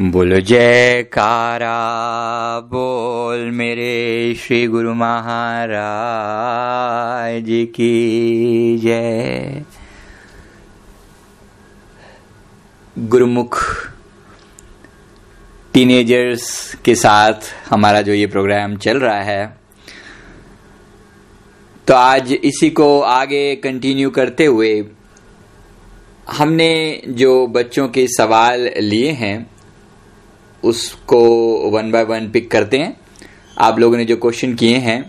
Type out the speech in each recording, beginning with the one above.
बोलो, जयकारा, बोल मेरे श्री गुरु महाराज की जय। गुरुमुख टीनेजर्स के साथ हमारा जो ये प्रोग्राम चल रहा है तो आज इसी को आगे कंटिन्यू करते हुए हमने जो बच्चों के सवाल लिए हैं उसको वन बाय वन पिक करते हैं। आप लोगों ने जो क्वेश्चन किए हैं।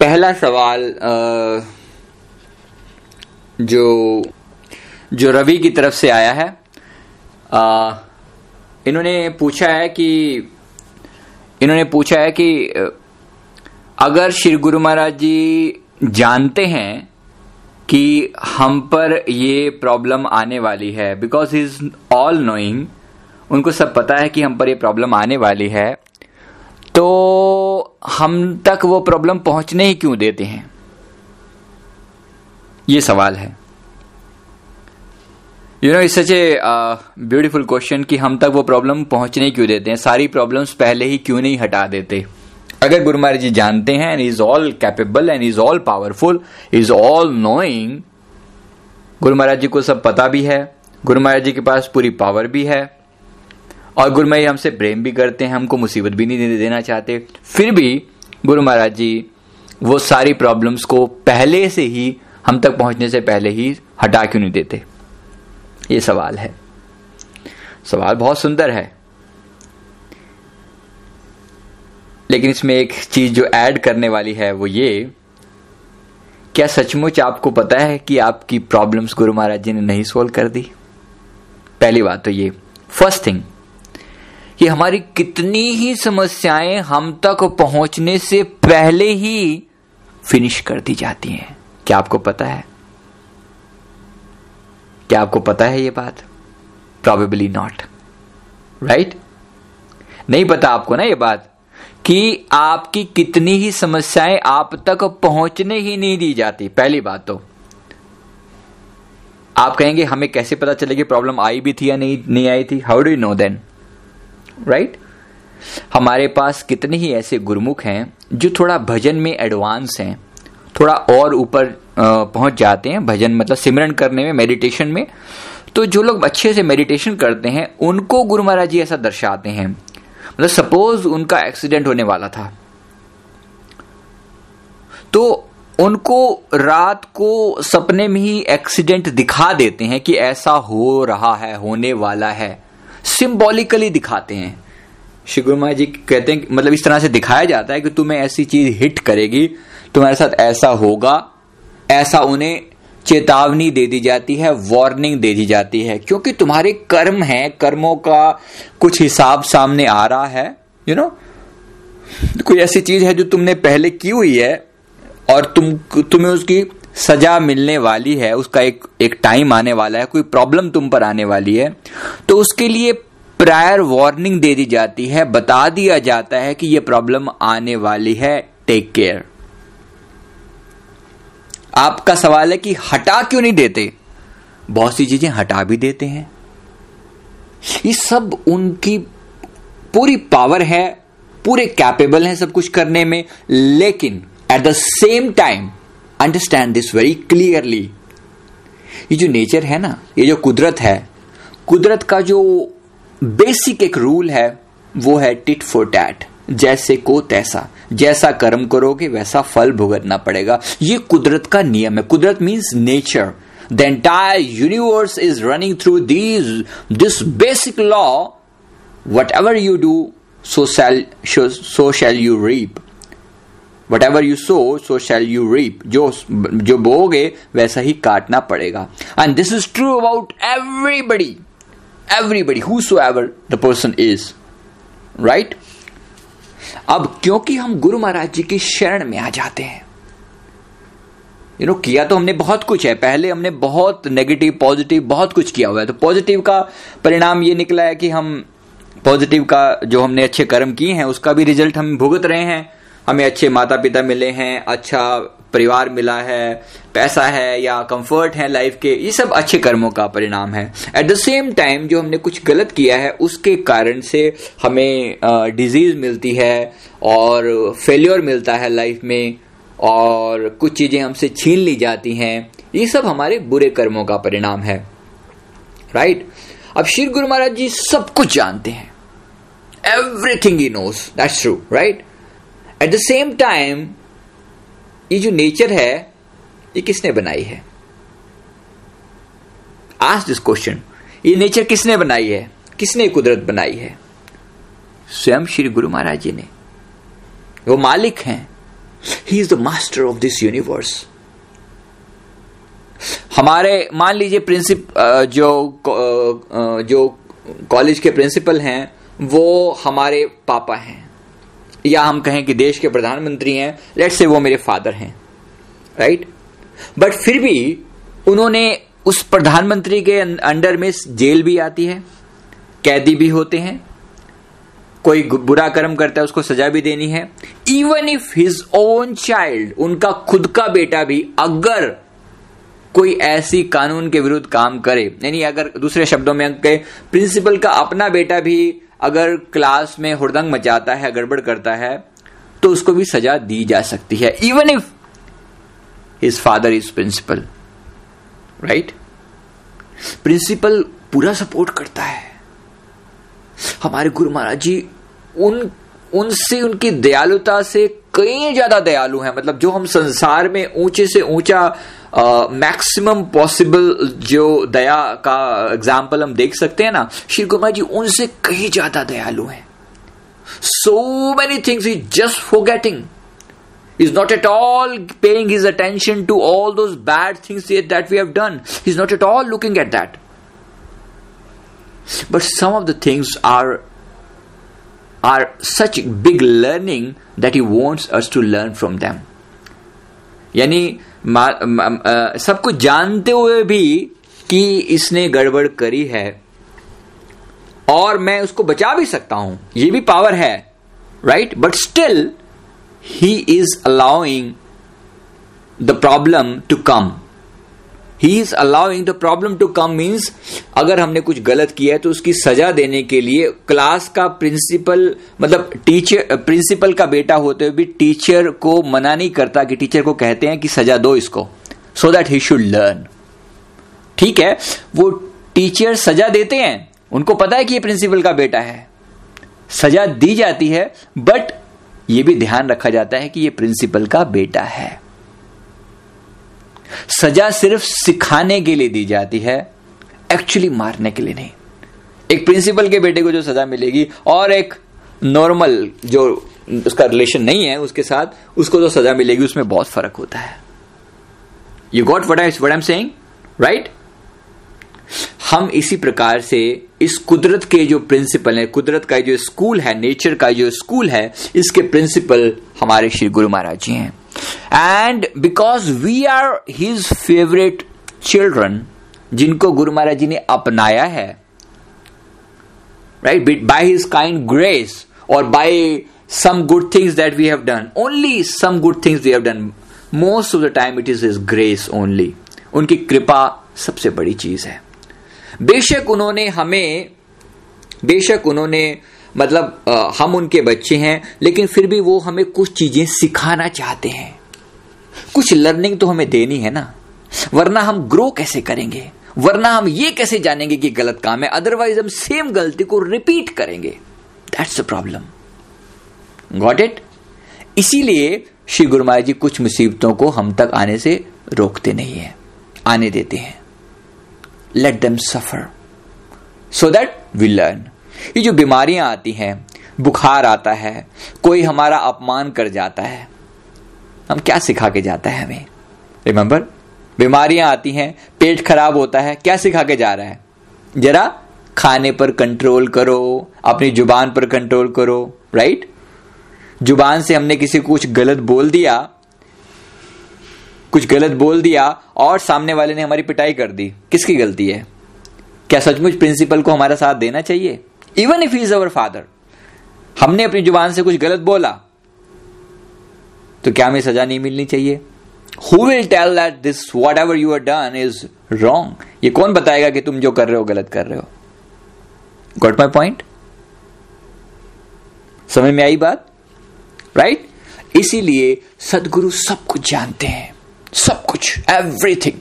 पहला सवाल जो जो रवि की तरफ़ से आया है इन्होंने पूछा है कि, इन्होंने पूछा है कि अगर श्री गुरु महाराज जी जानते हैं कि हम पर ये प्रॉब्लम आने वाली है बिकॉज़ इज़ ऑल नोइंग उनको सब पता है कि हम पर ये प्रॉब्लम आने वाली है तो हम तक वो प्रॉब्लम पहुँचने ही क्यों देते हैं? ये सवाल है। You know it's such a beautiful question कि हम तक वो प्रॉब्लम पहुँचने क्यों देते हैं? सारी प्रॉब्लम्स पहले ही क्यों नहीं हटा देते? अगर गुरु महाराज जी जानते हैं and is all capable and is all powerful is all knowing Guru Maharaj ji को सब पता भी है, गुरु महाराज जी के पास पूरी पावर भी है और गुरु महाराज हमसे प्रेम भी करते हैं, हमको मुसीबत भी नहीं देना चाहते। फिर भी गुरु महाराज जी, वो सारी प्रॉब्लम्स को पहले से ही, हम तक पहुँचने से पहले ही हटा क्यों नहीं देते? ये सवाल है। सवाल बहुत सुंदर है। लेकिन इसमें एक चीज़ जो ऐड करने वाली है, वो ये, क्या सचमुच आपको पता है कि आपकी प्रॉब्लम्स गुरु महाराज जी ने नहीं सोल्व कर दी? पहली बात तो ये। फ़र्स्ट थिंग कि हमारी कितनी ही समस्याएँ हम तक पहुँचने से पहले ही फिनिश कर दी जाती हैं। क्या आपको पता है? क्या आपको पता है ये बात? प्रॉबेबली नॉट राइट नहीं पता आपको ना ये बात? कि आपकी कितनी ही समस्याएँ आप तक पहुँचने ही नहीं दी जाती। पहली बात तो। आप कहेंगे, हमें कैसे पता चलेगी प्रॉब्लम आई भी थी या नहीं नहीं आई थी? How do you know then right हमारे पास कितने ही ऐसे गुरुमुख हैं जो थोड़ा भजन में एडवांस हैं, थोड़ा और ऊपर पहुँच जाते हैं भजन मतलब सिमरन करने में मेडिटेशन में। तो जो लोग अच्छे से मेडिटेशन करते हैं, उनको गुरु महाराज जी ऐसा दर्शाते हैं। मतलब सपोज़ उनका एक्सीडेंट होने वाला था। तो उनको रात को सपने में ही एक्सीडेंट दिखा देते हैं कि ऐसा हो रहा है, होने वाला है। सिंबॉलिकली दिखाते हैं श्री गुरु महाराज जी कहते हैं मतलब इस तरह से दिखाया जाता है कि तुम्हें ऐसी चीज़ हिट करेगी, तुम्हारे साथ ऐसा होगा, ऐसा उन्हें चेतावनी दे दी जाती है वार्निंग दे दी जाती है, क्योंकि तुम्हारे कर्म है, कर्मों का कुछ हिसाब सामने आ रहा है यू you नो know? कोई ऐसी चीज़ है जो तुमने पहले की हुई है और तुम, तुम्हें उसकी सजा मिलने वाली है, उसका एक एक टाइम आने वाला है, कोई प्रॉब्लम तुम पर आने वाली है तो उसके लिए प्रायर वार्निंग दे दी जाती है, बता दिया जाता है कि यह प्रॉब्लम आने वाली है टेक केयर आपका सवाल है कि हटा क्यों नहीं देते? बहुत सी चीज़ें हटा भी देते हैं। ये सब उनकी पूरी पावर है, पूरे कैपेबल हैं सब कुछ करने में, लेकिन at the same time understand this very clearly ये जो नेचर है ना, ये जो कुदरत है, कुदरत का जो बेसिक एक रूल है, वो है टिट फॉर टैट जैसे को तैसा। जैसा कर्म करोगे, वैसा फल भुगतना पड़ेगा। ये कुदरत का नियम है। कुदरत means nature the entire universe is running through these this basic law whatever you do so so shall you reap whatever you sow so shall you reap जो जो बोगे वैसा ही काटना पड़ेगा। And this is true about everybody everybody whosoever the person is right अब क्योंकि हम गुरु महाराज जी की शरण में आ जाते हैं। यू नो किया तो हमने बहुत कुछ है। पहले हमने बहुत नेगेटिव पॉजिटिव बहुत कुछ किया हुआ है। तो पॉजिटिव का परिणाम ये निकला है कि हम पॉजिटिव का जो हमने अच्छे कर्म किए हैं, उसका भी रिज़ल्ट हम भुगत रहे हैं। हमें अच्छे माता पिता मिले हैं अच्छा परिवार मिला है, पैसा है या कंफर्ट है लाइफ के, ये सब अच्छे कर्मों का परिणाम है। एट द सेम टाइम जो हमने कुछ गलत किया है, उसके कारण से हमें डिज़ीज़ मिलती है और फेल्योर मिलता है लाइफ में और कुछ चीज़ें हमसे छीन ली जाती हैं, ये सब हमारे बुरे कर्मों का परिणाम है। राइट? अब श्री गुरु महाराज जी सब कुछ जानते हैं। Everything he knows that's true right at the same time ये जो नेचर है, ये किसने बनाई है? आज दिस क्वेश्चन ये नेचर किसने बनाई है? किसने कुदरत बनाई है? स्वयं श्री गुरु महाराज जी ने। वो मालिक हैं। He is the master of this universe हमारे, मान लीजिए प्रिंसिप जो जो कॉलेज के प्रिंसिपल हैं, वो हमारे पापा हैं। या हम कहें कि देश के प्रधानमंत्री हैं लेट से वो मेरे फादर हैं राइट बट फिर भी उन्होंने उस प्रधानमंत्री के अंडर में जेल भी आती है, कैदी भी होते हैं, कोई बुरा कर्म करता है, उसको सजा भी देनी है। Even if his own child उनका खुद का बेटा भी अगर कोई ऐसी कानून के विरुद्ध काम करे, यानी अगर दूसरे शब्दों में प्रिंसिपल का अपना बेटा भी अगर क्लास में हुड़दंग मचाता है, गड़बड़ करता है तो उसको भी सजा दी जा सकती है even if his father is principal right principal पूरा सपोर्ट करता है। हमारे गुरु महाराज जी, उन, उनसे, उनकी दयालुता से कई ज़्यादा दयालु हैं। मतलब जो हम संसार में ऊँचे से ऊँचा मैक्सिमम पॉसिबल जो दया का एग्ज़ाम्पल हम देख सकते हैं ना, श्री गुरु जी उनसे कहीं ज़्यादा दयालु हैं। So many things is just forgetting is not at all paying is attention to all those bad things that we have done is not at all looking at that but some of the things are are such big learning that he wants us to learn from them. यानी सब कुछ जानते हुए भी कि इसने गड़बड़ करी है, और मैं उसको बचा भी सकता हूँ। ये भी पावर है right but still he is allowing the problem to come he is allowing the problem to come means अगर हमने कुछ गलत किया है तो उसकी सजा देने के लिए क्लास का प्रिंसिपल मतलब टीचर प्रिंसिपल का बेटा होते हुए भी टीचर को मना नहीं करता कि टीचर को कहते हैं कि सजा दो इसको so that he should learn ठीक है? वो टीचर सजा देते हैं, उनको पता है कि ये प्रिंसिपल का बेटा है। सजा दी जाती है बट ये भी ध्यान रखा जाता है कि ये प्रिंसिपल का बेटा है। सजा सिर्फ़ सिखाने के लिए दी जाती है एक्चुअली मारने के लिए नहीं। एक प्रिंसिपल के बेटे को जो सजा मिलेगी और एक नॉर्मल जो उसका रिलेशन नहीं है उसके साथ, उसको जो सजा मिलेगी, उसमें बहुत फ़र्क होता है। You got what I what am saying right हम इसी प्रकार से इस कुदरत के जो प्रिंसिपल है, कुदरत का जो स्कूल है नेचर का जो स्कूल है, इसके प्रिंसिपल हमारे श्री गुरु महाराज जी हैं। And because we are his favourite children जिनको गुरु महाराज जी ने अपनाया है right by his kind grace और by some good things that we have done only some good things we have done most of the time it is his grace only उनकी कृपा सबसे बड़ी चीज़ है। बेशक उन्होंने हमें बेशक उन्होंने मतलब आ, हम उनके बच्चे हैं लेकिन फिर भी वो हमें कुछ चीज़ें सिखाना चाहते हैं। कुछ लर्निंग तो हमें देनी है ना? वरना हम ग्रो कैसे करेंगे? वरना हम ये कैसे जानेंगे कि गलत काम है? अदरवाइज़ हम सेम गलती को रिपीट करेंगे। That's the problem got it इसीलिए श्री गुरु महाराज जी कुछ मुसीबतों को हम तक आने से रोकते नहीं है। आने देते हैं। Let them suffer so that we learn ये जो बीमारियाँ आती हैं, बुखार आता है, कोई हमारा अपमान कर जाता है, हम क्या सिखा के जाता है हमें? रिमेंबर बीमारियाँ आती हैं, पेट खराब होता है, क्या सिखा के जा रहा है? जरा खाने पर कंट्रोल करो, अपनी ज़ुबान पर कंट्रोल करो राइट ज़ुबान से हमने किसी को कुछ गलत बोल दिया, कुछ गलत बोल दिया, और सामने वाले ने हमारी पिटाई कर दी। किसकी गलती है? क्या सचमुच प्रिंसिपल को हमारा साथ देना चाहिए? Even if is our father हमने अपनी ज़ुबान से कुछ गलत बोला तो क्या हमें सजा नहीं मिलनी चाहिए? Who will tell that this whatever you are done is wrong ये कौन बताएगा कि तुम जो कर रहे हो, गलत कर रहे हो? गॉट माई पॉइंट समझ में आई बात? Right right? इसीलिए सदगुरु सब कुछ जानते हैं। सब कुछ everything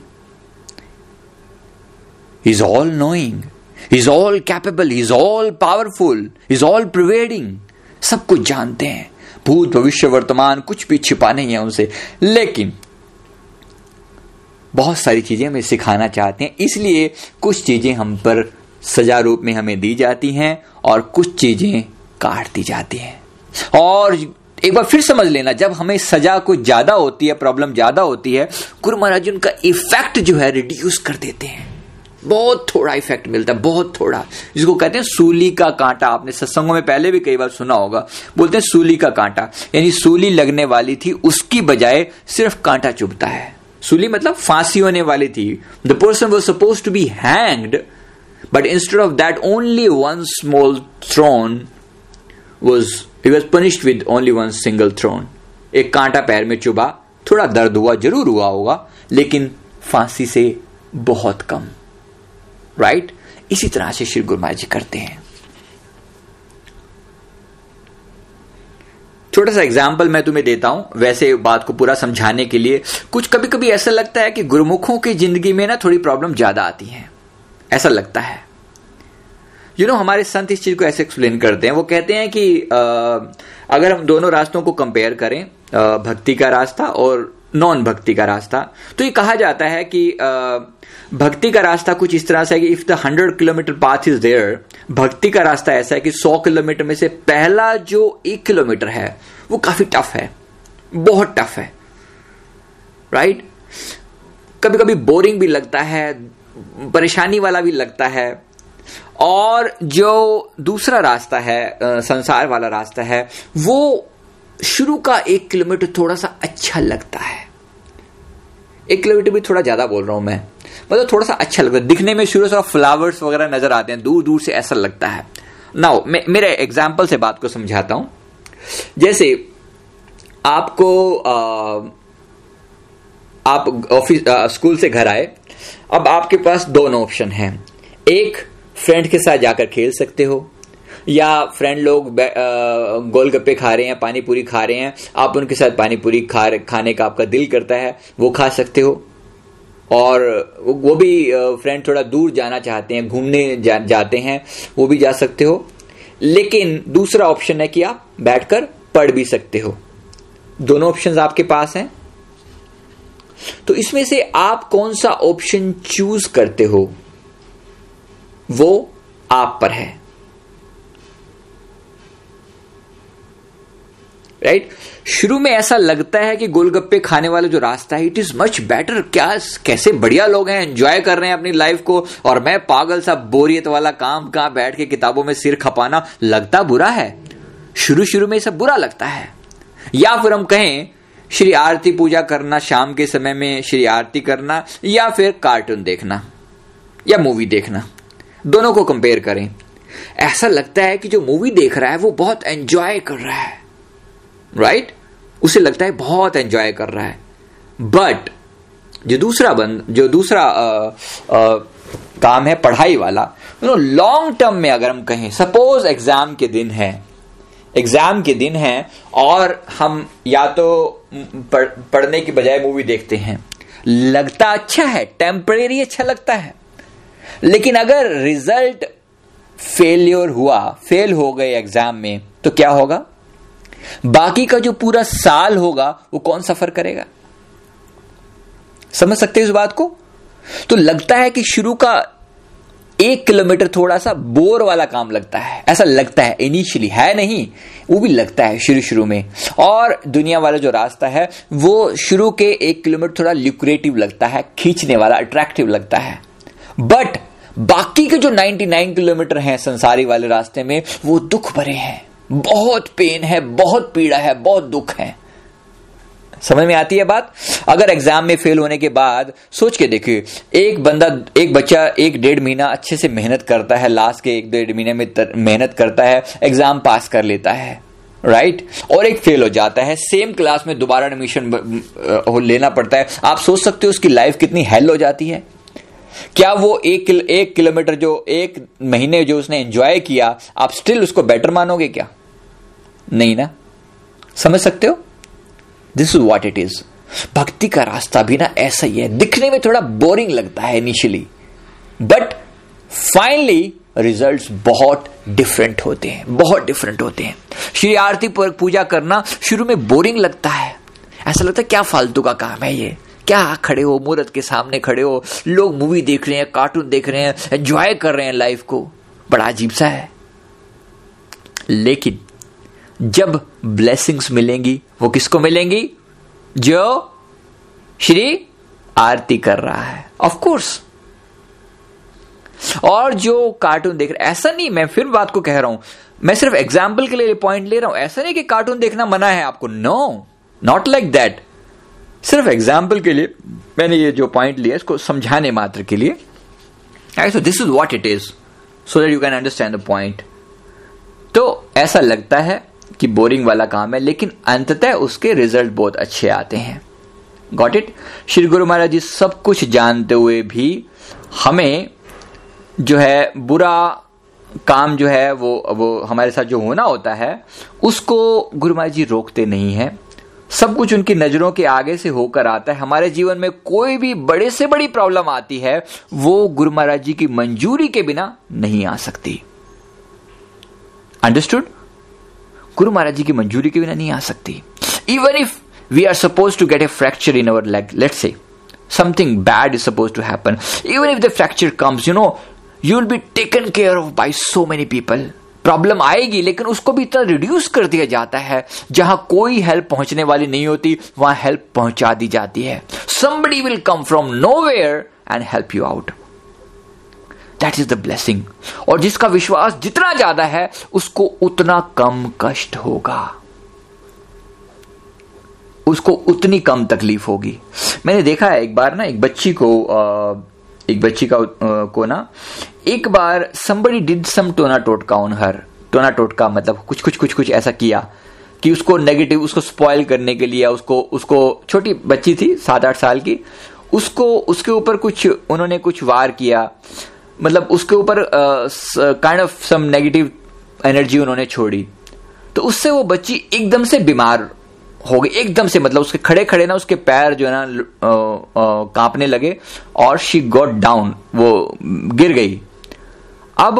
is all knowing is all capable is all powerful is all pervading सब कुछ जानते हैं। भूत, भविष्य, वर्तमान, कुछ भी छिपा नहीं है उनसे। लेकिन, बहुत सारी चीज़ें हमें सिखाना चाहते हैं। इसलिए कुछ चीज़ें हम पर सजा रूप में हमें दी जाती हैं और कुछ चीज़ें काट दी जाती हैं। और एक बार फिर समझ लेना, जब हमें सजा कुछ ज़्यादा होती है, प्रॉब्लम ज़्यादा होती है, गुरु महाराज उनका इफ़ेक्ट जो है रिड्यूस कर देते हैं। बहुत थोड़ा इफ़ेक्ट मिलता है, बहुत थोड़ा। जिसको कहते हैं सूली का कांटा, आपने सत्संगों में पहले भी कई बार सुना होगा। बोलते हैं सूली का कांटा। यानी सूली लगने वाली थी, उसकी बजाय सिर्फ़ कांटा चुभता है। सूली मतलब फांसी होने वाली थी। The person was suppose to be hanged but instead of that only one small thorn was he was punished with only one single thorn एक कांटा पैर में चुभा, थोड़ा दर्द हुआ, ज़रूर हुआ होगा, लेकिन फांसी से बहुत कम। राइट इसी तरह से श्री गुरु महाराज जी करते हैं। छोटा सा एग्ज़ाम्पल मैं तुम्हें देता हूँ। वैसे बात को पूरा समझाने के लिए कुछ कभी कभी ऐसा लगता है कि गुरुमुखों की ज़िंदगी में ना थोड़ी प्रॉब्लम ज़्यादा आती है। ऐसा लगता है। यू you नो know, हमारे संत इस चीज़ को ऐसे एक्सप्लेन करते हैं। वो कहते हैं कि आ, अगर हम दोनों रास्तों को कंपेयर करें आ, भक्ति का रास्ता और नॉन भक्ति का रास्ता। तो ये कहा जाता है कि भक्ति का रास्ता कुछ इस तरह से है कि if the hundred kilometre path is there भक्ति का रास्ता ऐसा है कि सौ किलोमीटर में से पहला जो एक किलोमीटर है, वो काफ़ी टफ है। बहुत टफ है। राइट कभी कभी बोरिंग भी लगता है, परेशानी वाला भी लगता है। और जो दूसरा रास्ता है संसार वाला रास्ता है, वो शुरू का एक किलोमीटर थोड़ा सा अच्छा लगता है। एक किलोमीटर भी थोड़ा ज़्यादा बोल रहा हूँ मैं। मतलब थोड़ा सा अच्छा लगता है। दिखने में शुरू से फ्लावर्स वगैरह नज़र आते हैं दूर दूर से ऐसा लगता है। नाउ मेरे एग्ज़ाम्पल से बात को समझाता हूँ। जैसे आपको आ, आप ऑफ़िस स्कूल से घर आए अब आपके पास दोनों ऑप्शन हैं। एक फ्रेंड के साथ जाकर खेल सकते हो। या फ्रेंड लोग गोलगप्पे खा रहे हैं पानी पूरी खा रहे हैं आप उनके साथ पानी पूरी खा खाने का आपका दिल करता है वो खा सकते हो। और वो भी फ्रेंड थोड़ा दूर जाना चाहते हैं घूमने जा, जाते हैं वो भी जा सकते हो। लेकिन दूसरा ऑप्शन है कि आप बैठकर पढ़ भी सकते हो। दोनों ऑप्शन आपके पास हैं। तो इसमें से आप कौन सा ऑप्शन चूज़ करते हो वो आप पर है। राइट शुरू में ऐसा लगता है कि गोलगप्पे खाने वाला जो रास्ता है इट इज़ मच बेटर क्या, कैसे बढ़िया लोग हैं एंजॉय कर रहे हैं अपनी लाइफ को? और मैं पागल सा, बोरियत वाला काम कहाँ बैठ के किताबों में सिर खपाना लगता बुरा है? शुरू शुरू में सब बुरा लगता है। या फिर हम कहें, श्री आरती पूजा करना, शाम के समय में श्री आरती करना, या फिर कार्टून देखना, या मूवी देखना। दोनों को कंपेयर करें। ऐसा लगता है कि जो मूवी देख रहा है, वो बहुत एंजॉय कर रहा है। राइट उसे लगता है बहुत एंजॉय कर रहा है। बट जो दूसरा बंद जो दूसरा आ, आ, काम है पढ़ाई वाला लॉन्ग टर्म में अगर हम कहें सपोज़ एग्ज़ाम के दिन है। एग्ज़ाम के दिन है और हम या तो पढ़, पढ़ने की बजाय मूवी देखते हैं। लगता अच्छा है टेम्परेरी अच्छा लगता है। लेकिन अगर रिज़ल्ट फेलियर हुआ फेल हो गए एग्ज़ाम में तो क्या होगा? बाकी का जो पूरा साल होगा, वो कौन सफ़र करेगा? समझ सकते हैं इस बात को? तो लगता है कि शुरू का एक किलोमीटर थोड़ा सा बोर वाला काम लगता है। ऐसा लगता है इनिशियली है नहीं, वो भी लगता है शुरू शुरू में। और दुनिया वाला जो रास्ता है, वो शुरू के एक किलोमीटर थोड़ा लिक्रेटिव लगता है, खींचने वाला अट्रैक्टिव लगता है। बट बाकी के जो 99 किलोमीटर हैं संसारी वाले रास्ते में, वो दुख भरे हैं। बहुत पेन है, बहुत पीड़ा है, बहुत दुख है। समझ में आती है बात? अगर एग्ज़ाम में फेल होने के बाद, सोच के देखिए, एक बंदा, एक बच्चा एक डेढ़ महीना अच्छे से मेहनत करता है लास्ट के एक डेढ़ महीने में मेहनत करता है एग्ज़ाम पास कर लेता है राइट right? और एक फेल हो जाता है सेम क्लास में दोबारा एडमिशन लेना पड़ता है। आप सोच सकते हो उसकी लाइफ कितनी हेल हो जाती है। क्या वो एक किल, एक किलोमीटर जो एक महीने जो उसने एंजॉय किया आप स्टिल उसको बेटर मानोगे क्या? नहीं ना? समझ सकते हो? This is what it is भक्ति का रास्ता भी ना ऐसा ही है। दिखने में थोड़ा बोरिंग लगता है इनिशियली बट फाइनली रिजल्ट्स बहुत डिफरेंट होते हैं। बहुत डिफरेंट होते हैं। श्री आरती पर पूजा करना शुरू में बोरिंग लगता है। ऐसा लगता है क्या फालतू का काम है ये? क्या खड़े हो, मूर्त के सामने खड़े हो, लोग मूवी देख रहे हैं कार्टून देख रहे हैं एंजॉय कर रहे हैं लाइफ को। बड़ा अजीब सा है। लेकिन, जब ब्लेसिंग्स मिलेंगी, वो किसको मिलेंगी? जो श्री आरती कर रहा है। ऑफ़ कोर्स और जो कार्टून देख रहे ऐसा नहीं, मैं फिर बात को कह रहा हूँ। मैं सिर्फ़ एग्ज़ाम्पल के लिए पॉइंट ले रहा हूँ। ऐसा नहीं कि कार्टून देखना मना है आपको। नो नॉट लाइक दैट सिर्फ़ एग्ज़ाम्पल के लिए, मैंने ये जो पॉइंट लिया, इसको समझाने मात्र के लिए। So this is what it is so that you can understand the point तो ऐसा लगता है कि बोरिंग वाला काम है, लेकिन अंततः उसके रिज़ल्ट बहुत अच्छे आते हैं। गॉट इट श्री गुरु महाराज जी सब कुछ जानते हुए भी हमें जो है बुरा काम जो है वो वो हमारे साथ जो होना होता है, उसको गुरु महाराज जी रोकते नहीं है। सब कुछ उनकी नज़रों के आगे से होकर आता है। हमारे जीवन में कोई भी बड़े से बड़ी प्रॉब्लम आती है, वो गुरु महाराज जी की मंजूरी के बिना नहीं आ सकती। अंडरस्टूड गुरु महाराज जी की मंजूरी के बिना नहीं आ सकती। Even if we are suppose to get a fracture in our leg let say something bad is suppose to happen even if the fracture comes you know you will be taken care of by so many people problem आएगी, लेकिन उसको भी इतना reduce कर दिया जाता है। जहाँ कोई हेल्प पहुँचने वाली नहीं होती, वहाँ हेल्प पहुँचा दी जाती है। Somebody will come from nowhere and help you out that is the blessing और जिसका विश्वास जितना ज़्यादा है, उसको उतना कम कष्ट होगा। उसको उतनी कम तकलीफ़ होगी। मैंने देखा है एक बार ना, एक बच्ची को एक बच्ची का को ना एक बार समबड़ी डिड सम टोना टोटका ऑन हर टोना टोटका मतलब कुछ कुछ कुछ कुछ ऐसा किया कि उसको नेगेटिव उसको स्पॉइल करने के लिए उसको उसको छोटी बच्ची थी सात आठ साल की, उसको, उसके ऊपर कुछ, उन्होंने कुछ वार किया। मतलब उसके ऊपर kind of some negative energy उन्होंने छोड़ी। तो उससे वो बच्ची एकदम से बीमार हो गई। एकदम से मतलब उसके खड़े खड़े ना उसके पैर जो है ना कांपने लगे और शी गॉट डाउन वो गिर गई। अब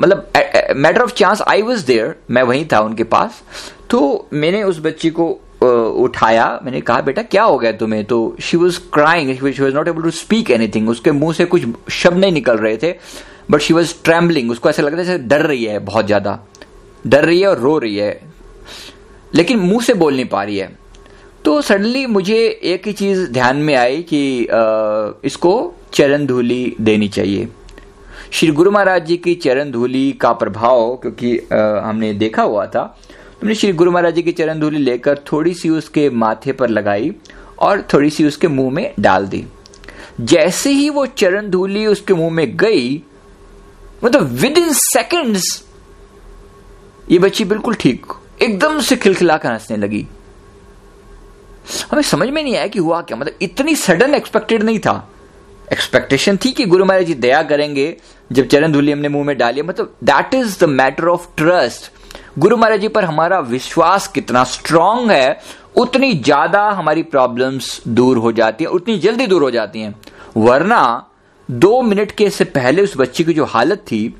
मतलब matter of chance I was there मैं वहीं था उनके पास। तो मैंने उस बच्ची को उठाया, मैंने कहा, बेटा, क्या हो गया तुम्हें? तो she was crying she was not able to speak anything उसके मुँह से कुछ शब्द नहीं निकल रहे थे बट शी वॉज़ ट्रैम्बलिंग उसको ऐसा लगता है जैसे डर रही है बहुत ज़्यादा। डर रही है और रो रही है। लेकिन मुँह से बोल नहीं पा रही है। तो सडनली मुझे एक ही चीज़ ध्यान में आई कि इसको चरण धूली देनी चाहिए। श्री गुरु महाराज जी की चरण धूली का प्रभाव, क्योंकि हमने देखा हुआ था तुमने श्री गुरु महाराज जी की चरण धूली लेकर थोड़ी सी उसके माथे पर लगाई और थोड़ी सी उसके मुँह में डाल दी। जैसे ही वो चरण धूली उसके मुँह में गई मतलब विद इन सेकेंड्स ये बच्ची बिल्कुल ठीक एकदम से खिलखिलाकर हंसने लगी। हमें समझ में नहीं आया कि हुआ क्या मतलब इतनी सडन एक्सपेक्टेड नहीं था। एक्सपेक्टेशन थी कि गुरु महाराज जी दया करेंगे, जब चरण धूली हमने मुँह में डाली मतलब that is the matter of trust Guru Maharaj ji पर हमारा विश्वास कितना स्ट्रांग है, उतनी ज़्यादा हमारी प्रॉब्लम्स दूर हो जाती है, उतनी जल्दी दूर हो जाती हैं। वरना दो मिनट के से पहले उस बच्ची की जो हालत थी,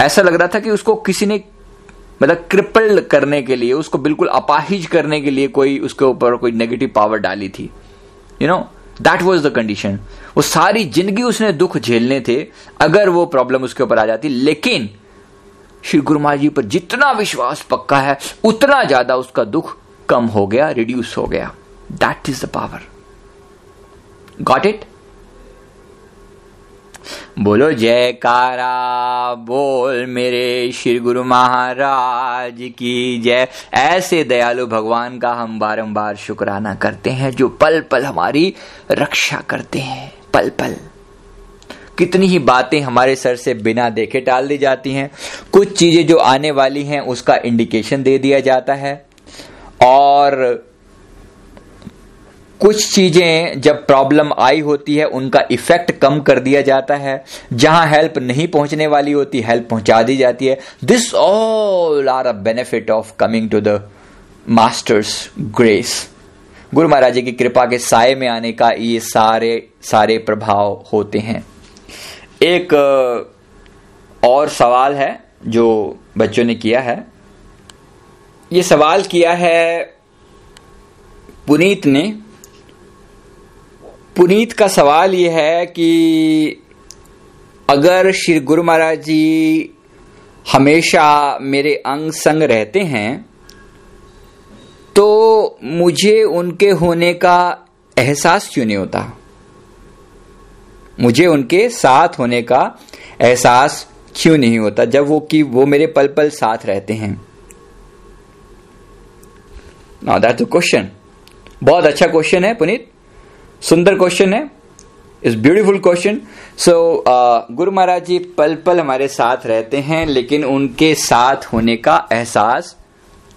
ऐसा लग रहा था कि उसको किसी ने मतलब क्रिपल्ड करने के लिए, उसको बिल्कुल अपाहिज करने के लिए कोई, उसके ऊपर कोई नेगेटिव पावर डाली थी। You know that was the condition वो सारी ज़िंदगी उसने दुख झेलने थे, अगर वो प्रॉब्लम उसके ऊपर आ जाती। लेकिन, श्री गुरु महाराज जी पर जितना विश्वास पक्का है, उतना ज़्यादा उसका दुख कम हो गया रिड्यूस हो गया। That is the power got it बोलो, जयकारा, बोल मेरे श्री गुरु महाराज की जय। ऐसे दयालु भगवान का हम बारंबार शुक्राना करते हैं, जो पल पल हमारी रक्षा करते हैं पल पल कितनी ही बातें हमारे सर से बिना देखे टाल दी जाती हैं। कुछ चीज़ें जो आने वाली हैं, उसका इंडिकेशन दे दिया जाता है। और कुछ चीज़ें जब प्रॉब्लम आई होती है, उनका इफ़ेक्ट कम कर दिया जाता है। जहाँ हेल्प नहीं पहुँचने वाली होती हेल्प पहुँचा दी जाती है। This all are a benefit of coming to the master's grace Guru Maharaj ji की कृपा के साय में आने का ये सारे सारे प्रभाव होते हैं। एक और सवाल है जो बच्चों ने किया है। ये सवाल किया है, पुनीत ने पुनीत का सवाल यह है कि अगर श्री गुरु महाराज जी हमेशा मेरे अंग संग रहते हैं तो मुझे उनके होने का एहसास क्यों नहीं होता? मुझे उनके साथ होने का एहसास क्यों नहीं होता, जब वो कि वो मेरे पल पल साथ रहते हैं? नाउ दैट्स क्वेश्चन बहुत अच्छा क्वेश्चन है, पुनीत। सुंदर क्वेश्चन है इस ब्यूटीफुल क्वेश्चन सो गुरु महाराज जी पल पल हमारे साथ रहते हैं लेकिन उनके साथ होने का एहसास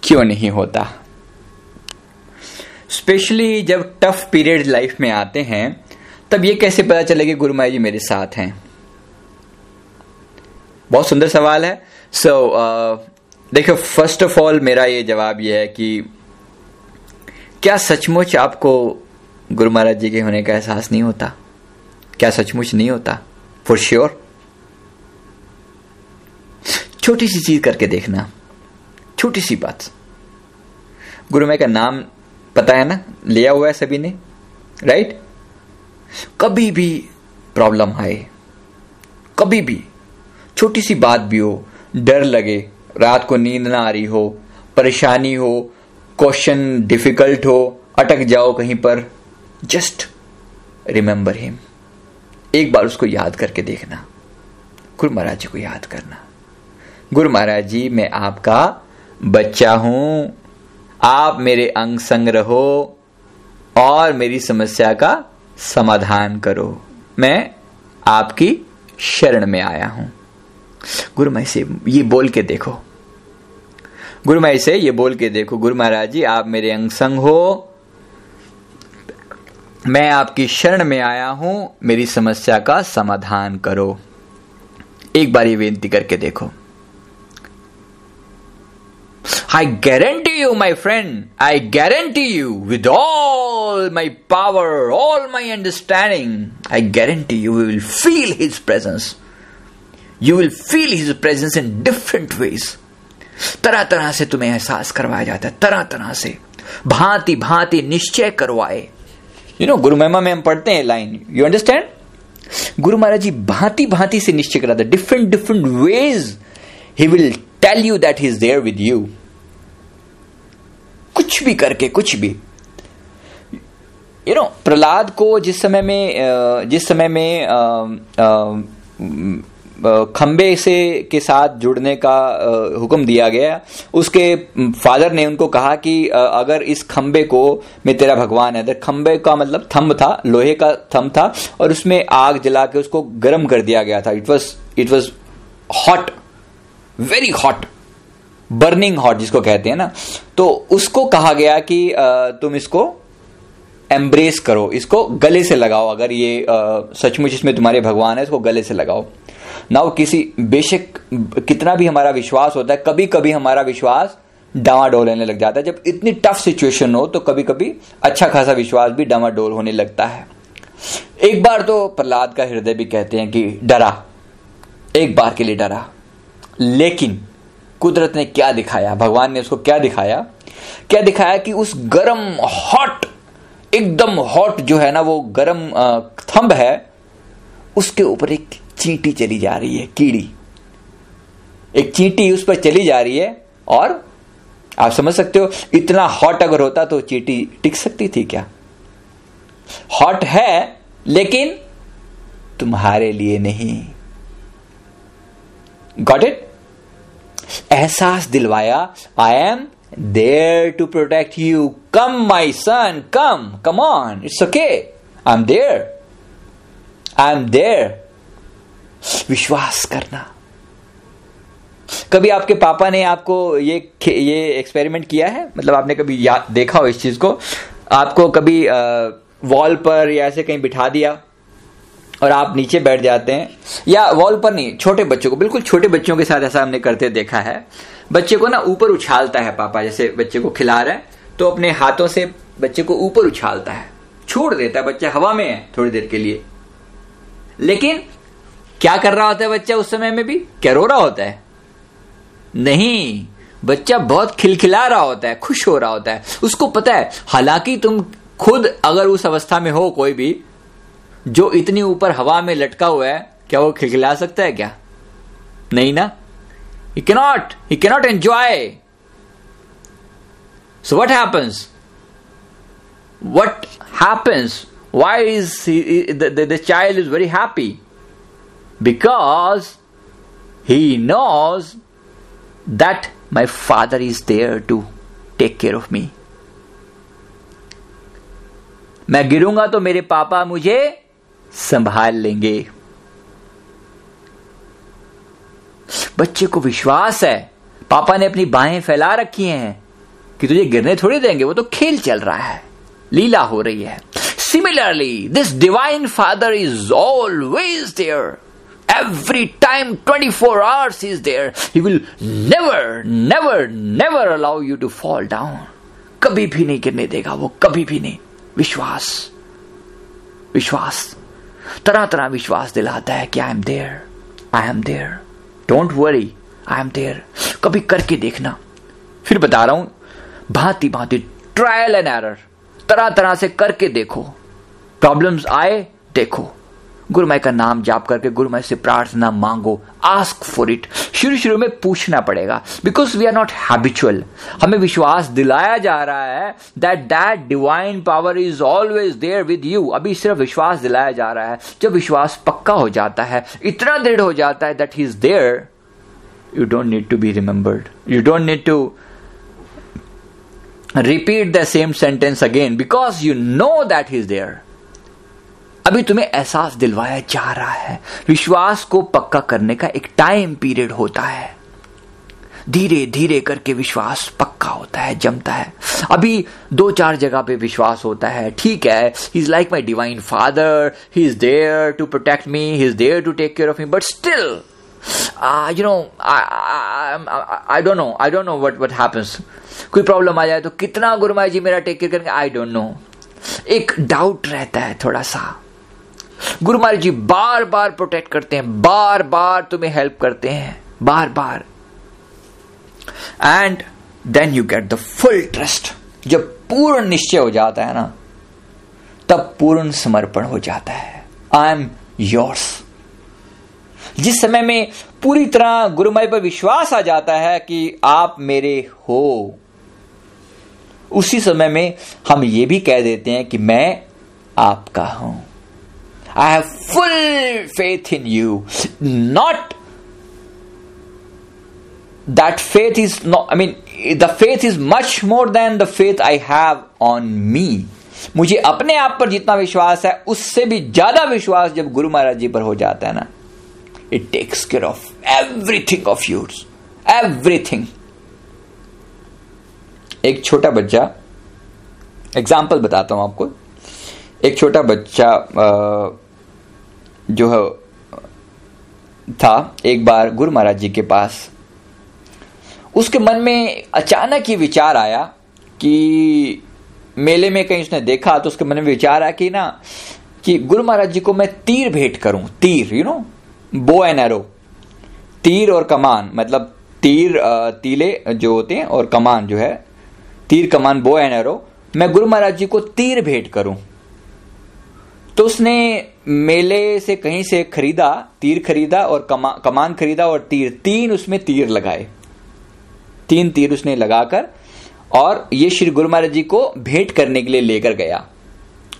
क्यों नहीं होता? स्पेशली जब टफ पीरियड लाइफ में आते हैं तब ये कैसे पता चलेगा गुरु महाराज जी मेरे साथ हैं? बहुत सुंदर सवाल है। सो so, uh, देखो फ़र्स्ट ऑफ़ ऑल मेरा ये जवाब ये है कि क्या सचमुच आपको गुरु महाराज जी के होने का एहसास नहीं होता। क्या सचमुच नहीं होता? फॉर श्योर छोटी सी चीज़ करके देखना। छोटी सी बात। गुरु मैं का नाम पता है ना? लिया हुआ है सभी ने। राइट कभी भी प्रॉब्लम आए, कभी भी छोटी सी बात भी हो, डर लगे, रात को नींद ना आ रही हो, परेशानी हो क्वेश्चन डिफ़िकल्ट हो, अटक जाओ कहीं पर। जस्ट रिमेंबर हिम एक बार उसको याद करके देखना। गुरु महाराज जी को याद करना। गुरु महाराज जी, मैं आपका बच्चा हूँ। आप मेरे अंग संग रहो और मेरी समस्या का समाधान करो। मैं आपकी शरण में आया हूँ। गुरु माई से ये बोल के देखो। गुरु माई से ये बोल के देखो। गुरु महाराज जी, आप मेरे अंग संग हो मैं आपकी शरण में आया हूँ, मेरी समस्या का समाधान करो। एक बार ये बेनती करके देखो। I guarantee you my friend I guarantee you with all my power all my understanding I guarantee you will feel his presence you will feel his presence in different ways तरह तरह से तुम्हें एहसास करवाया जाता है, तरह तरह से। भांति भांति निश्चय करवाए। यू नो गुरु महिमा में हम पढ़ते हैं लाइन यू अंडरस्टैंड गुरु महाराज जी भांति भांति से निश्चय कराते different different ways he will tell you that is there with you कुछ भी करके, कुछ भी। यू नो प्रहलाद को जिस समय में जिस समय में खंबे से के साथ जुड़ने का हुक्म दिया गया। उसके फादर ने उनको कहा कि अगर इस खंबे को में तेरा भगवान है। अगर खंबे का मतलब थंब था, लोहे का थंब था, और उसमें आग जला के उसको गर्म कर दिया गया था। It was it was hot very hot burning hot जिसको कहते हैं ना। तो उसको कहा गया कि तुम इसको एम्ब्रेस करो। इसको गले से लगाओ। अगर ये सचमुच इसमें तुम्हारे भगवान है, इसको गले से लगाओ। ना वो किसी बेशक कितना भी हमारा विश्वास होता है कभी कभी हमारा विश्वास डावाडोल होने लग जाता है। जब इतनी टफ सिचुएशन हो तो कभी कभी अच्छा खासा विश्वास भी डावाडोल होने लगता है। एक बार तो प्रहलाद का हृदय भी कहते हैं कि डरा, एक बार के लिए डरा। लेकिन कुदरत ने क्या दिखाया? भगवान ने उसको क्या दिखाया? क्या दिखाया कि उस गरम हॉट एकदम हॉट जो है ना, वो गरम थंब है, उसके ऊपर एक चींटी चली जा रही है, कीड़ी। एक चींटी उस पर चली जा रही है और आप समझ सकते हो, इतना हॉट अगर होता तो चींटी टिक सकती थी क्या? हॉट है, लेकिन तुम्हारे लिए नहीं। गॉट इट एहसास दिलवाया I am there to protect you come my son come come on it's okay I am there I am there विश्वास करना। कभी आपके पापा ने आपको ये ये एक्सपेरिमेंट किया है? मतलब आपने कभी याद देखा हो इस चीज़ को? आपको कभी वॉल पर या ऐसे कहीं बिठा दिया और आप नीचे बैठ जाते हैं? या वॉल पर नहीं, छोटे बच्चों को, बिल्कुल छोटे बच्चों के साथ ऐसा हमने करते देखा है। बच्चे को ना ऊपर उछालता है पापा, जैसे बच्चे को खिला रहा है तो अपने हाथों से बच्चे को ऊपर उछालता है। छोड़ देता है, बच्चा हवा में है थोड़ी देर के लिए। लेकिन क्या कर रहा होता है बच्चा उस समय में भी? क्या रो रहा होता है? नहीं। बच्चा बहुत खिलखिला रहा होता है खुश हो रहा होता है। उसको पता है हालाँकि तुम खुद अगर उस अवस्था में हो कोई भी जो इतनी ऊपर हवा में लटका हुआ है क्या वो खिलखिला सकता है क्या? नहीं ना? He cannot he cannot enjoy so what happens what happens the, the, the child is very happy? Because he knows that my father is there to take care of me. मैं गिरूँगा तो मेरे पापा मुझे संभाल लेंगे। बच्चे को विश्वास है। पापा ने अपनी बाहें फैला रखी हैं कि तुझे गिरने थोड़ी देंगे, वो तो खेल चल रहा है, लीला हो रही है। Similarly this divine father is always there every time 24 hours is there, he will never never never allow you to fall down. कभी भी नहीं गिरने देगा वो, कभी भी नहीं। विश्वास। विश्वास। तरह तरह विश्वास दिलाता है कि I am there I am there don't worry I am there कभी करके देखना। फिर बता रहा हूँ, भांति भांति ट्रायल एंड एरर तरह तरह से करके देखो। प्रॉब्लम्स आए, देखो। गुरुमाई का नाम जाप करके गुरुमाई से प्रार्थना मांगो आस्क फॉर इट शुरू शुरू में पूछना पड़ेगा because we are not habitual हमें विश्वास दिलाया जा रहा है that that divine power is always there with you अभी सिर्फ़ विश्वास दिलाया जा रहा है। जब विश्वास पक्का हो जाता है, इतना दृढ़ हो जाता है that is there you don't need to be remembered you don't need to repeat the same sentence again because you know that is there अभी तुम्हें एहसास दिलवाया जा रहा है। विश्वास को पक्का करने का एक टाइम पीरियड होता है। धीरे धीरे करके विश्वास पक्का होता है, जमता है। अभी दो चार जगह पे विश्वास होता है, ठीक है। He is like my divine father he is there to protect me he is there to take care of me but still you know I don't know I don't know what what happens कोई problem आ जाए तो कितना गुरुमाई जी मेरा take care करेंगे? I don't know एक doubt रहता है थोड़ा सा। गुरु महाराज जी बार बार प्रोटेक्ट करते हैं, बार बार तुम्हें हेल्प करते हैं, बार बार। And then you get the full trust जब पूर्ण निश्चय हो जाता है ना, तब पूर्ण समर्पण हो जाता है। आई एम योर्स जिस समय में पूरी तरह गुरुमय पर विश्वास आ जाता है कि आप मेरे हो, उसी समय में हम ये भी कह देते हैं कि मैं आपका हूँ। I have full faith in you. Not that faith is not, I mean, the faith is much more than the faith I have on me. मुझे अपने आप पर जितना विश्वास है उससे भी ज़्यादा विश्वास जब गुरु महाराज जी पर हो जाता है ना it takes care of everything of yours everything एक छोटा बच्चा एग्ज़ाम्पल बताता हूँ आपको एक छोटा बच्चा जो है, था एक बार गुरु महाराज जी के पास। उसके मन में अचानक ही विचार आया कि मेले में कहीं उसने देखा तो उसके मन में विचार आया कि ना, कि गुरु महाराज जी को मैं तीर भेंट करूँ, तीर you know bow and arrow तीर और कमान मतलब तीर तीले जो होते हैं और कमान जो है, तीर, कमान बो एंड एरो मैं गुरु महाराज जी को तीर भेंट करूँ। तो उसने मेले से कहीं से खरीदा तीर खरीदा और कमा, कमान खरीदा और तीर तीन उसमें तीर लगाए। तीन तीर उसने लगाकर और ये श्री गुरु महाराज जी को भेंट करने के लिए लेकर गया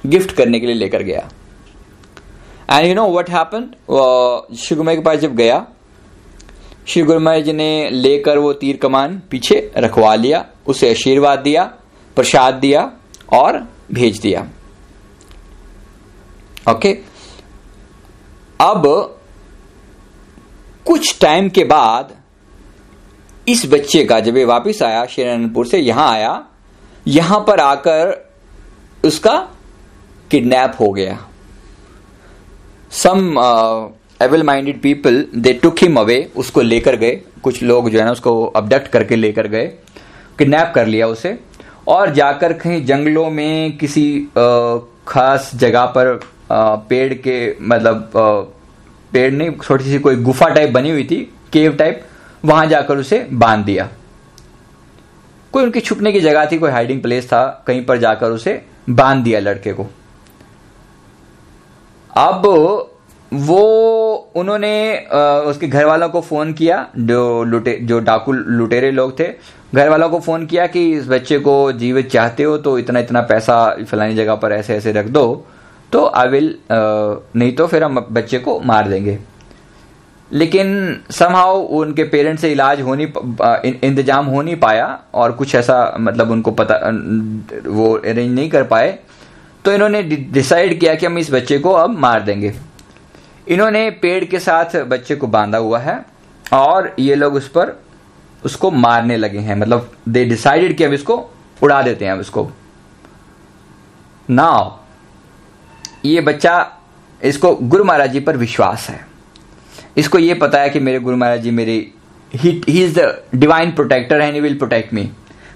गिफ्ट करने के लिए लेकर गया। And you know what happen Shri Guru के पास जब गया श्री गुरु महाराज जी ने लेकर वो तीर कमान पीछे रखवा लिया उसे आशीर्वाद दिया प्रसाद दिया और भेज दिया। ओके अब कुछ टाइम के बाद इस बच्चे का जब ये वापिस आया शेरनपुर से यहाँ आया यहाँ पर आकर उसका किडनैप हो गया। Some evil minded people they took him away उसको लेकर गए। कुछ लोग जो है ना उसको अबडक्ट करके लेकर गए। किडनैप कर लिया उसे। और जाकर कहीं जंगलों में किसी uh, खास जगह पर पेड़ के मतलब पेड़ नहीं, छोटी सी कोई गुफा टाइप बनी हुई थी केव टाइप वहाँ जाकर उसे बाँध दिया। कोई उनकी छुपने की जगह थी, कोई हाइडिंग प्लेस था, कहीं पर जाकर उसे बाँध दिया लड़के को। अब वो, उन्होंने उसके घर वालों को फ़ोन किया, जो लुटे, जो डाकू लुटेरे लोग थे घर वालों को फ़ोन किया कि इस बच्चे को जीवित चाहते हो तो इतना इतना पैसा फलानी जगह पर ऐसे ऐसे रख दो। तो आई विल नहीं तो फिर हम बच्चे को मार देंगे। लेकिन समहाउ उनके पेरेंट्स से इलाज हो नहीं इंतज़ाम हो नहीं पाया और कुछ ऐसा मतलब उनको पता, वो अरेंज नहीं कर पाए तो इन्होंने डिसाइड किया कि हम इस बच्चे को अब मार देंगे। इन्होंने पेड़ के साथ बच्चे को बांधा हुआ है और ये लोग उस पर उसको मारने लगे हैं। मतलब दे डिसाइडेड कि अब इसको उड़ा देते हैं अब इसको। नाउ ये बच्चा, इसको गुरु महाराज जी पर विश्वास है। इसको ये पता है कि मेरे गुरु महाराज जी मेरे he is the divine protector and will protect me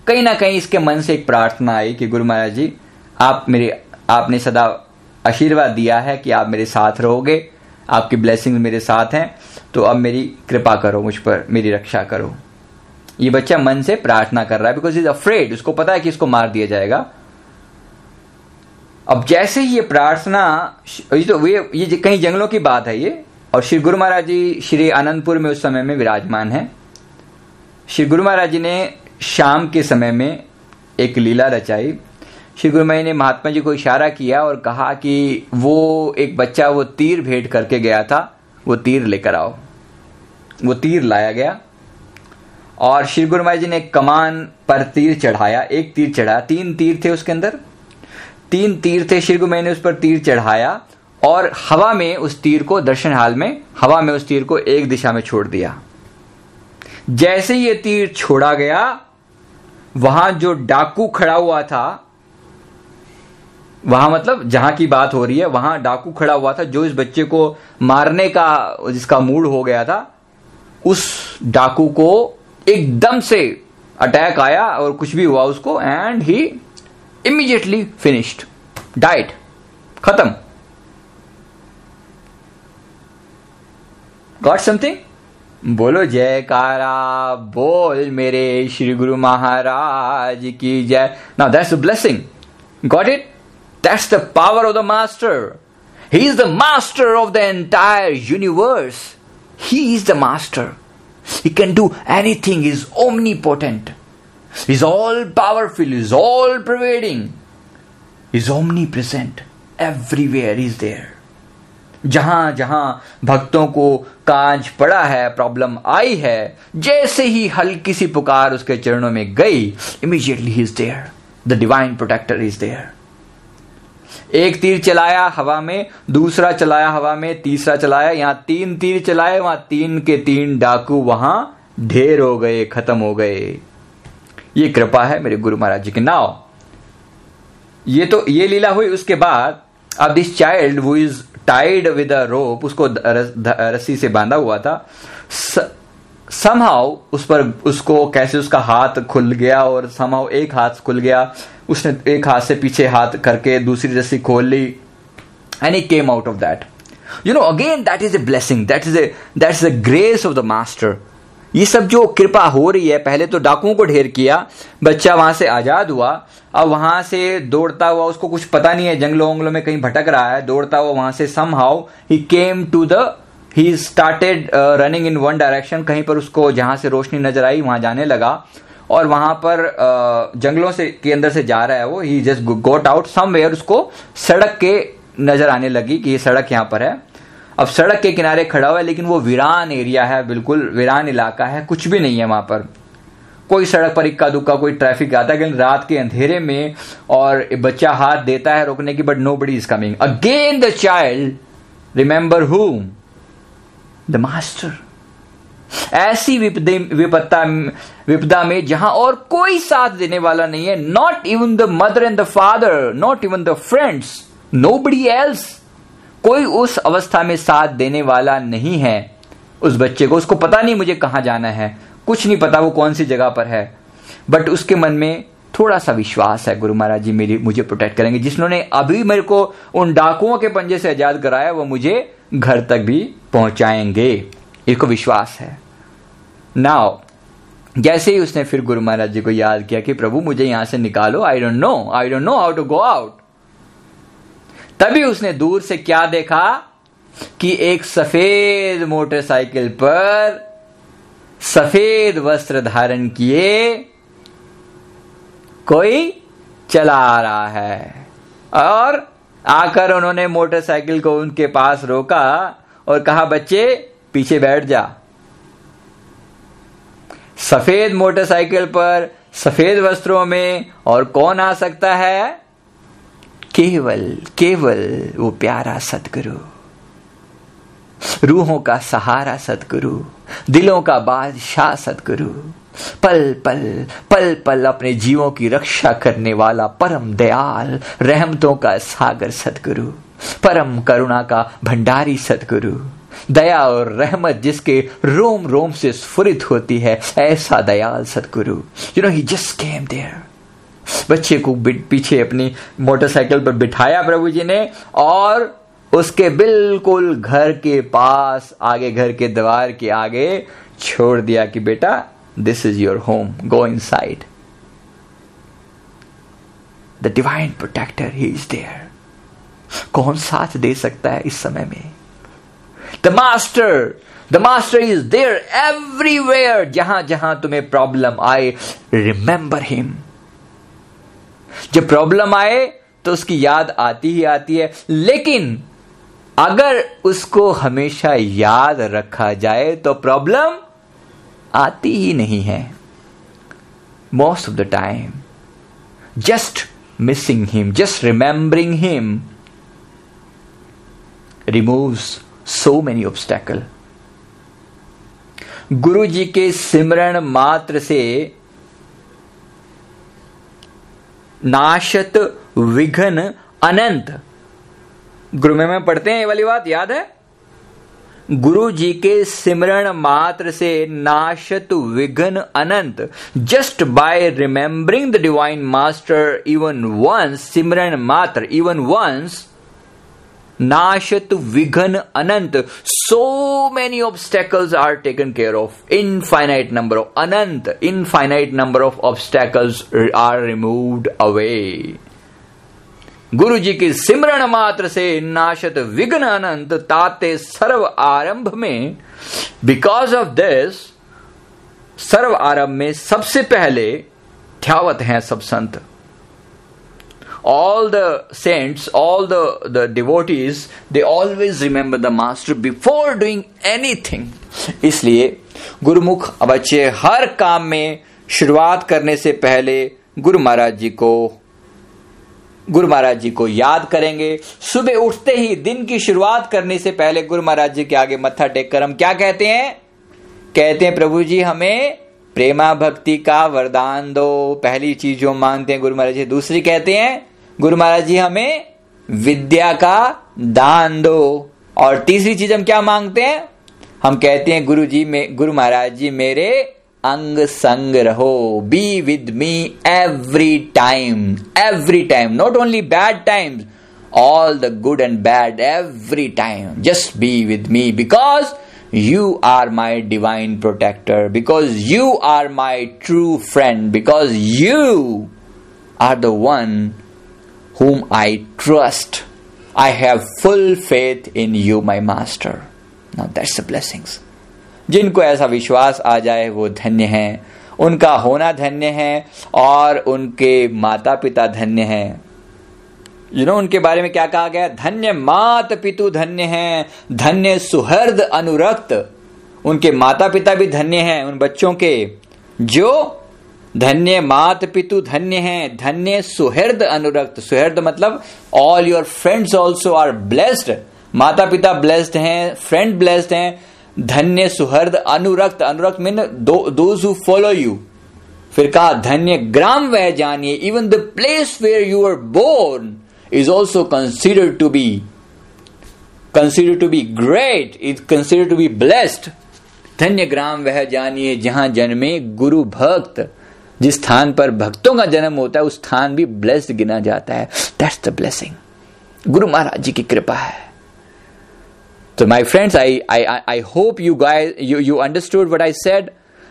कहीं ना कहीं इसके मन से एक प्रार्थना आई कि गुरु महाराज जी, आप मेरे, आपने सदा आशीर्वाद दिया है कि आप मेरे साथ रहोगे, आपकी ब्लेसिंग मेरे साथ हैं तो अब मेरी कृपा करो, मुझ पर मेरी रक्षा करो। ये बच्चा मन से प्रार्थना कर रहा है बिकॉज़ इज़ अफ्रेड उसको पता है कि इसको मार दिया जाएगा। अब जैसे ही ये प्रार्थना, ये तो ये ये कहीं जंगलों की बात है ये, और श्री गुरु महाराज जी श्री आनंदपुर में उस समय में विराजमान है। श्री गुरु महाराज जी ने शाम के समय में एक लीला रचाई। श्री गुरु महाराज ने महात्मा जी को इशारा किया और कहा कि वो एक बच्चा, वो तीर भेंट करके गया था, वो तीर लेकर आओ। वो तीर लाया गया। और श्री गुरु महाराज जी ने कमान पर तीर चढ़ाया, एक तीर चढ़ाया, तीन तीर थे उसके अंदर। तीन तीर थे श्री गुरु ने उस पर तीर चढ़ाया और हवा में उस तीर को, दर्शन हाल में, हवा में उस तीर को एक दिशा में छोड़ दिया। जैसे ये तीर छोड़ा गया, वहाँ जो डाकू खड़ा हुआ था, वहाँ मतलब जहाँ की बात हो रही है, वहाँ डाकू खड़ा हुआ था, जो इस बच्चे को मारने का, जिसका मूड हो गया था, उस डाकू को एकदम से अटैक आया और कुछ भी हुआ उसको and he immediately finished died खत्म गॉट समथिंग बोलो जयकारा, बोल मेरे श्री गुरु महाराज की जय। Now that's blessing got it that's the power of the master he is the master of the entire universe he is the master he can do anything is omni is all powerful, is all pervading, is omnipresent. Everywhere is there. जहाँ जहाँ भक्तों को कांच पड़ा है problem आई है जैसे ही हल्की सी पुकार उसके चरणों में गई immediately is there the divine protector is there एक तीर चलाया हवा में दूसरा चलाया हवा में तीसरा चलाया यहाँ तीन तीर चलाए वहाँ तीन के तीन डाकू वहाँ ढेर हो गए खत्म हो गए ये कृपा है मेरे गुरु महाराज जी के। नाव ये तो ये लीला हुई, उसके बाद अब दिस चाइल्ड वो is tied with a rope उसको रस्सी से बांधा हुआ था समहाउ उस पर उसको कैसे उसका हाथ खुल गया और समहाउ एक हाथ खुल गया, उसने एक हाथ से पीछे हाथ करके दूसरी रस्सी खोल ली and he came out of that you know again that is a blessing that is a that is the grace of the master ये सब जो कृपा हो रही है पहले तो डाकुओं को ढेर किया बच्चा वहाँ से आज़ाद हुआ अब वहाँ से दौड़ता हुआ उसको कुछ पता नहीं है जंगलों वंगलों में कहीं भटक रहा है दौड़ता हुआ वहाँ से somehow he came to the he started running in one direction कहीं पर उसको जहाँ से रोशनी नज़र आई वहाँ जाने लगा और वहाँ पर uh, जंगलों से के अंदर से जा रहा है वो he just got out somewhere उसको सड़क के नज़र आने लगी कि ये सड़क यहाँ पर है। अब सड़क के किनारे खड़ा हुआ है, लेकिन वो वीरान एरिया है, बिल्कुल वीरान इलाका है, कुछ भी नहीं है वहाँ पर। कोई सड़क पर इक्का दुक्का, कोई ट्रैफ़िक आता है, लेकिन रात के अंधेरे में और बच्चा हाथ देता है रोकने की but nobody is coming again the child remember who the master ऐसी विपत्ता, विपदा में जहाँ और कोई साथ देने वाला नहीं है not even the mother and the father not even the friends nobody else कोई उस अवस्था में साथ देने वाला नहीं है। उस बच्चे को उसको पता नहीं मुझे कहाँ जाना है। कुछ नहीं पता वो कौन सी जगह पर है। बट उसके मन में थोड़ा सा विश्वास है, गुरु महाराज जी मेरी, मुझे प्रोटेक्ट करेंगे। जिसने अभी मेरे को उन डाकुओं के पंजे से आज़ाद कराया, वो मुझे घर तक भी पहुंचाएँगे। इसको विश्वास है। नाउ जैसे ही उसने फिर गुरु महाराज जी को याद किया कि प्रभु मुझे यहाँ से निकालो I don't know I don't know how to go out तभी उसने दूर से क्या देखा कि एक सफ़ेद मोटरसाइकिल पर सफ़ेद वस्त्र धारण किए कोई चला रहा है। और आकर उन्होंने मोटरसाइकिल को उनके पास रोका और कहा, बच्चे, पीछे बैठ जा। सफ़ेद मोटरसाइकिल पर सफ़ेद वस्त्रों में और कौन आ सकता है? केवल केवल वो प्यारा सतगुरु रूहों का सहारा सतगुरु दिलों का बादशाह सतगुरु पल पल पल पल अपने जीवों की रक्षा करने वाला परम दयाल, रहमतों का सागर सतगुरु परम करुणा का भंडारी सतगुरु दया और रहमत जिसके रोम रोम से स्फुरित होती है, ऐसा दयाल सतगुरु you know he just came there बच्चे को पीछे अपनी मोटरसाइकिल पर बिठाया प्रभु जी ने और उसके बिल्कुल घर के पास, आगे घर के द्वार के आगे छोड़ दिया कि बेटा this is your home go inside the divine protector he is there कौन साथ दे सकता है इस समय में? The master the master is there everywhere जहाँ जहाँ तुम्हें प्रॉब्लम आए रिमेंबर हिम जब प्रॉब्लम आए तो उसकी याद आती ही आती है। लेकिन अगर उसको हमेशा याद रखा जाए तो प्रॉब्लम आती ही नहीं है। Most of the time just missing him just remembering him removes so many obstacle Guru ji के सिमरण मात्र से नाशत विघन अनंत। गुरु में, में पढ़ते हैं ये वाली बात याद है? गुरु जी के सिमरण मात्र से नाशत विघन अनंत। Just by remembering the divine master even once simran मात्र इवन वंस नाशत, विघन, अनंत so many obstacles are taken care of infinite number of Anant infinite number of obstacles are removed away Guru ji की सिमरण मात्र से नाशत, विघ्न, अनंत, ताते सर्व आरंभ में बिकॉज़ ऑफ़ दिस सर्व आरंभ में सबसे पहले ध्यावत हैं सब संत। All the saints, all the, the devotees, they always remember the master before doing anything. इसलिए गुरुमुख बच्चे हर काम में शुरुआत करने से पहले गुरु महाराज जी को गुरु महाराज जी को याद करेंगे सुबह उठते ही दिन की शुरुआत करने से पहले गुरु महाराज जी के आगे मत्था टेक कर हम क्या कहते हैं कहते हैं प्रभु जी हमें प्रेमा भक्ति का वरदान दो पहली चीज़ जो मानते हैं गुरु महाराज जी दूसरी कहते हैं गुरु महाराज जी, हमें विद्या का दान दो। और तीसरी चीज़ हम क्या मांगते हैं? हम कहते हैं, गुरु जी में, गुरु महाराज जी मेरे अंग संग रहो। Be with me every time every time not only bad times all the good and bad every time just be with me because you are my divine protector because you are my true friend because you are the one whom I trust. I have full faith in you, my master. Now that's the blessings. जिनको ऐसा विश्वास आ जाए वो धन्य हैं उनका होना धन्य है और उनके माता पिता धन्य हैं यू नो उनके बारे में क्या कहा गया धन्य मात पितु धन्य हैं धन्य सुहर्द अनुरक्त उनके माता पिता भी धन्य हैं उन बच्चों के जो धन्य मात पितु धन्य है, धन्य सुहृद अनुरक्त। सुहृद मतलब all your friends also are blessed माता पिता ब्लेस्ड हैं फ्रेंड ब्लेस्ड हैं, धन्य सुहर्द अनुरक्त। अनुरक्त मीन हु फॉलो यू फिर कहा, धन्य ग्राम वह जानिए even the place where you are born is also consider to be consider to be great is consider to be blessed धन्य ग्राम वह जानिए जहाँ जन्मे गुरु भक्त। जिस स्थान पर भक्तों का जन्म होता है उस स्थान भी ब्लेस्ड गिना जाता है दैट्स द ब्लेसिंग गुरु महाराज जी की कृपा है तो my friends I I I hope you guy you you understood what I said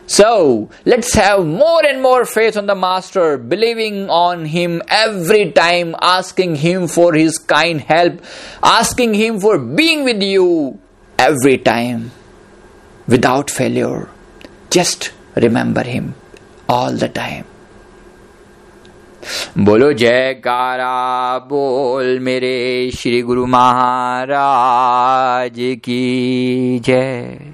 So let's have more and more faith on the Master, believing on Him every time, asking Him for His kind help, asking Him for being with you every time without failure. Just remember Him all the time बोलो जयकारा बोल मेरे श्री गुरु महाराज की जय।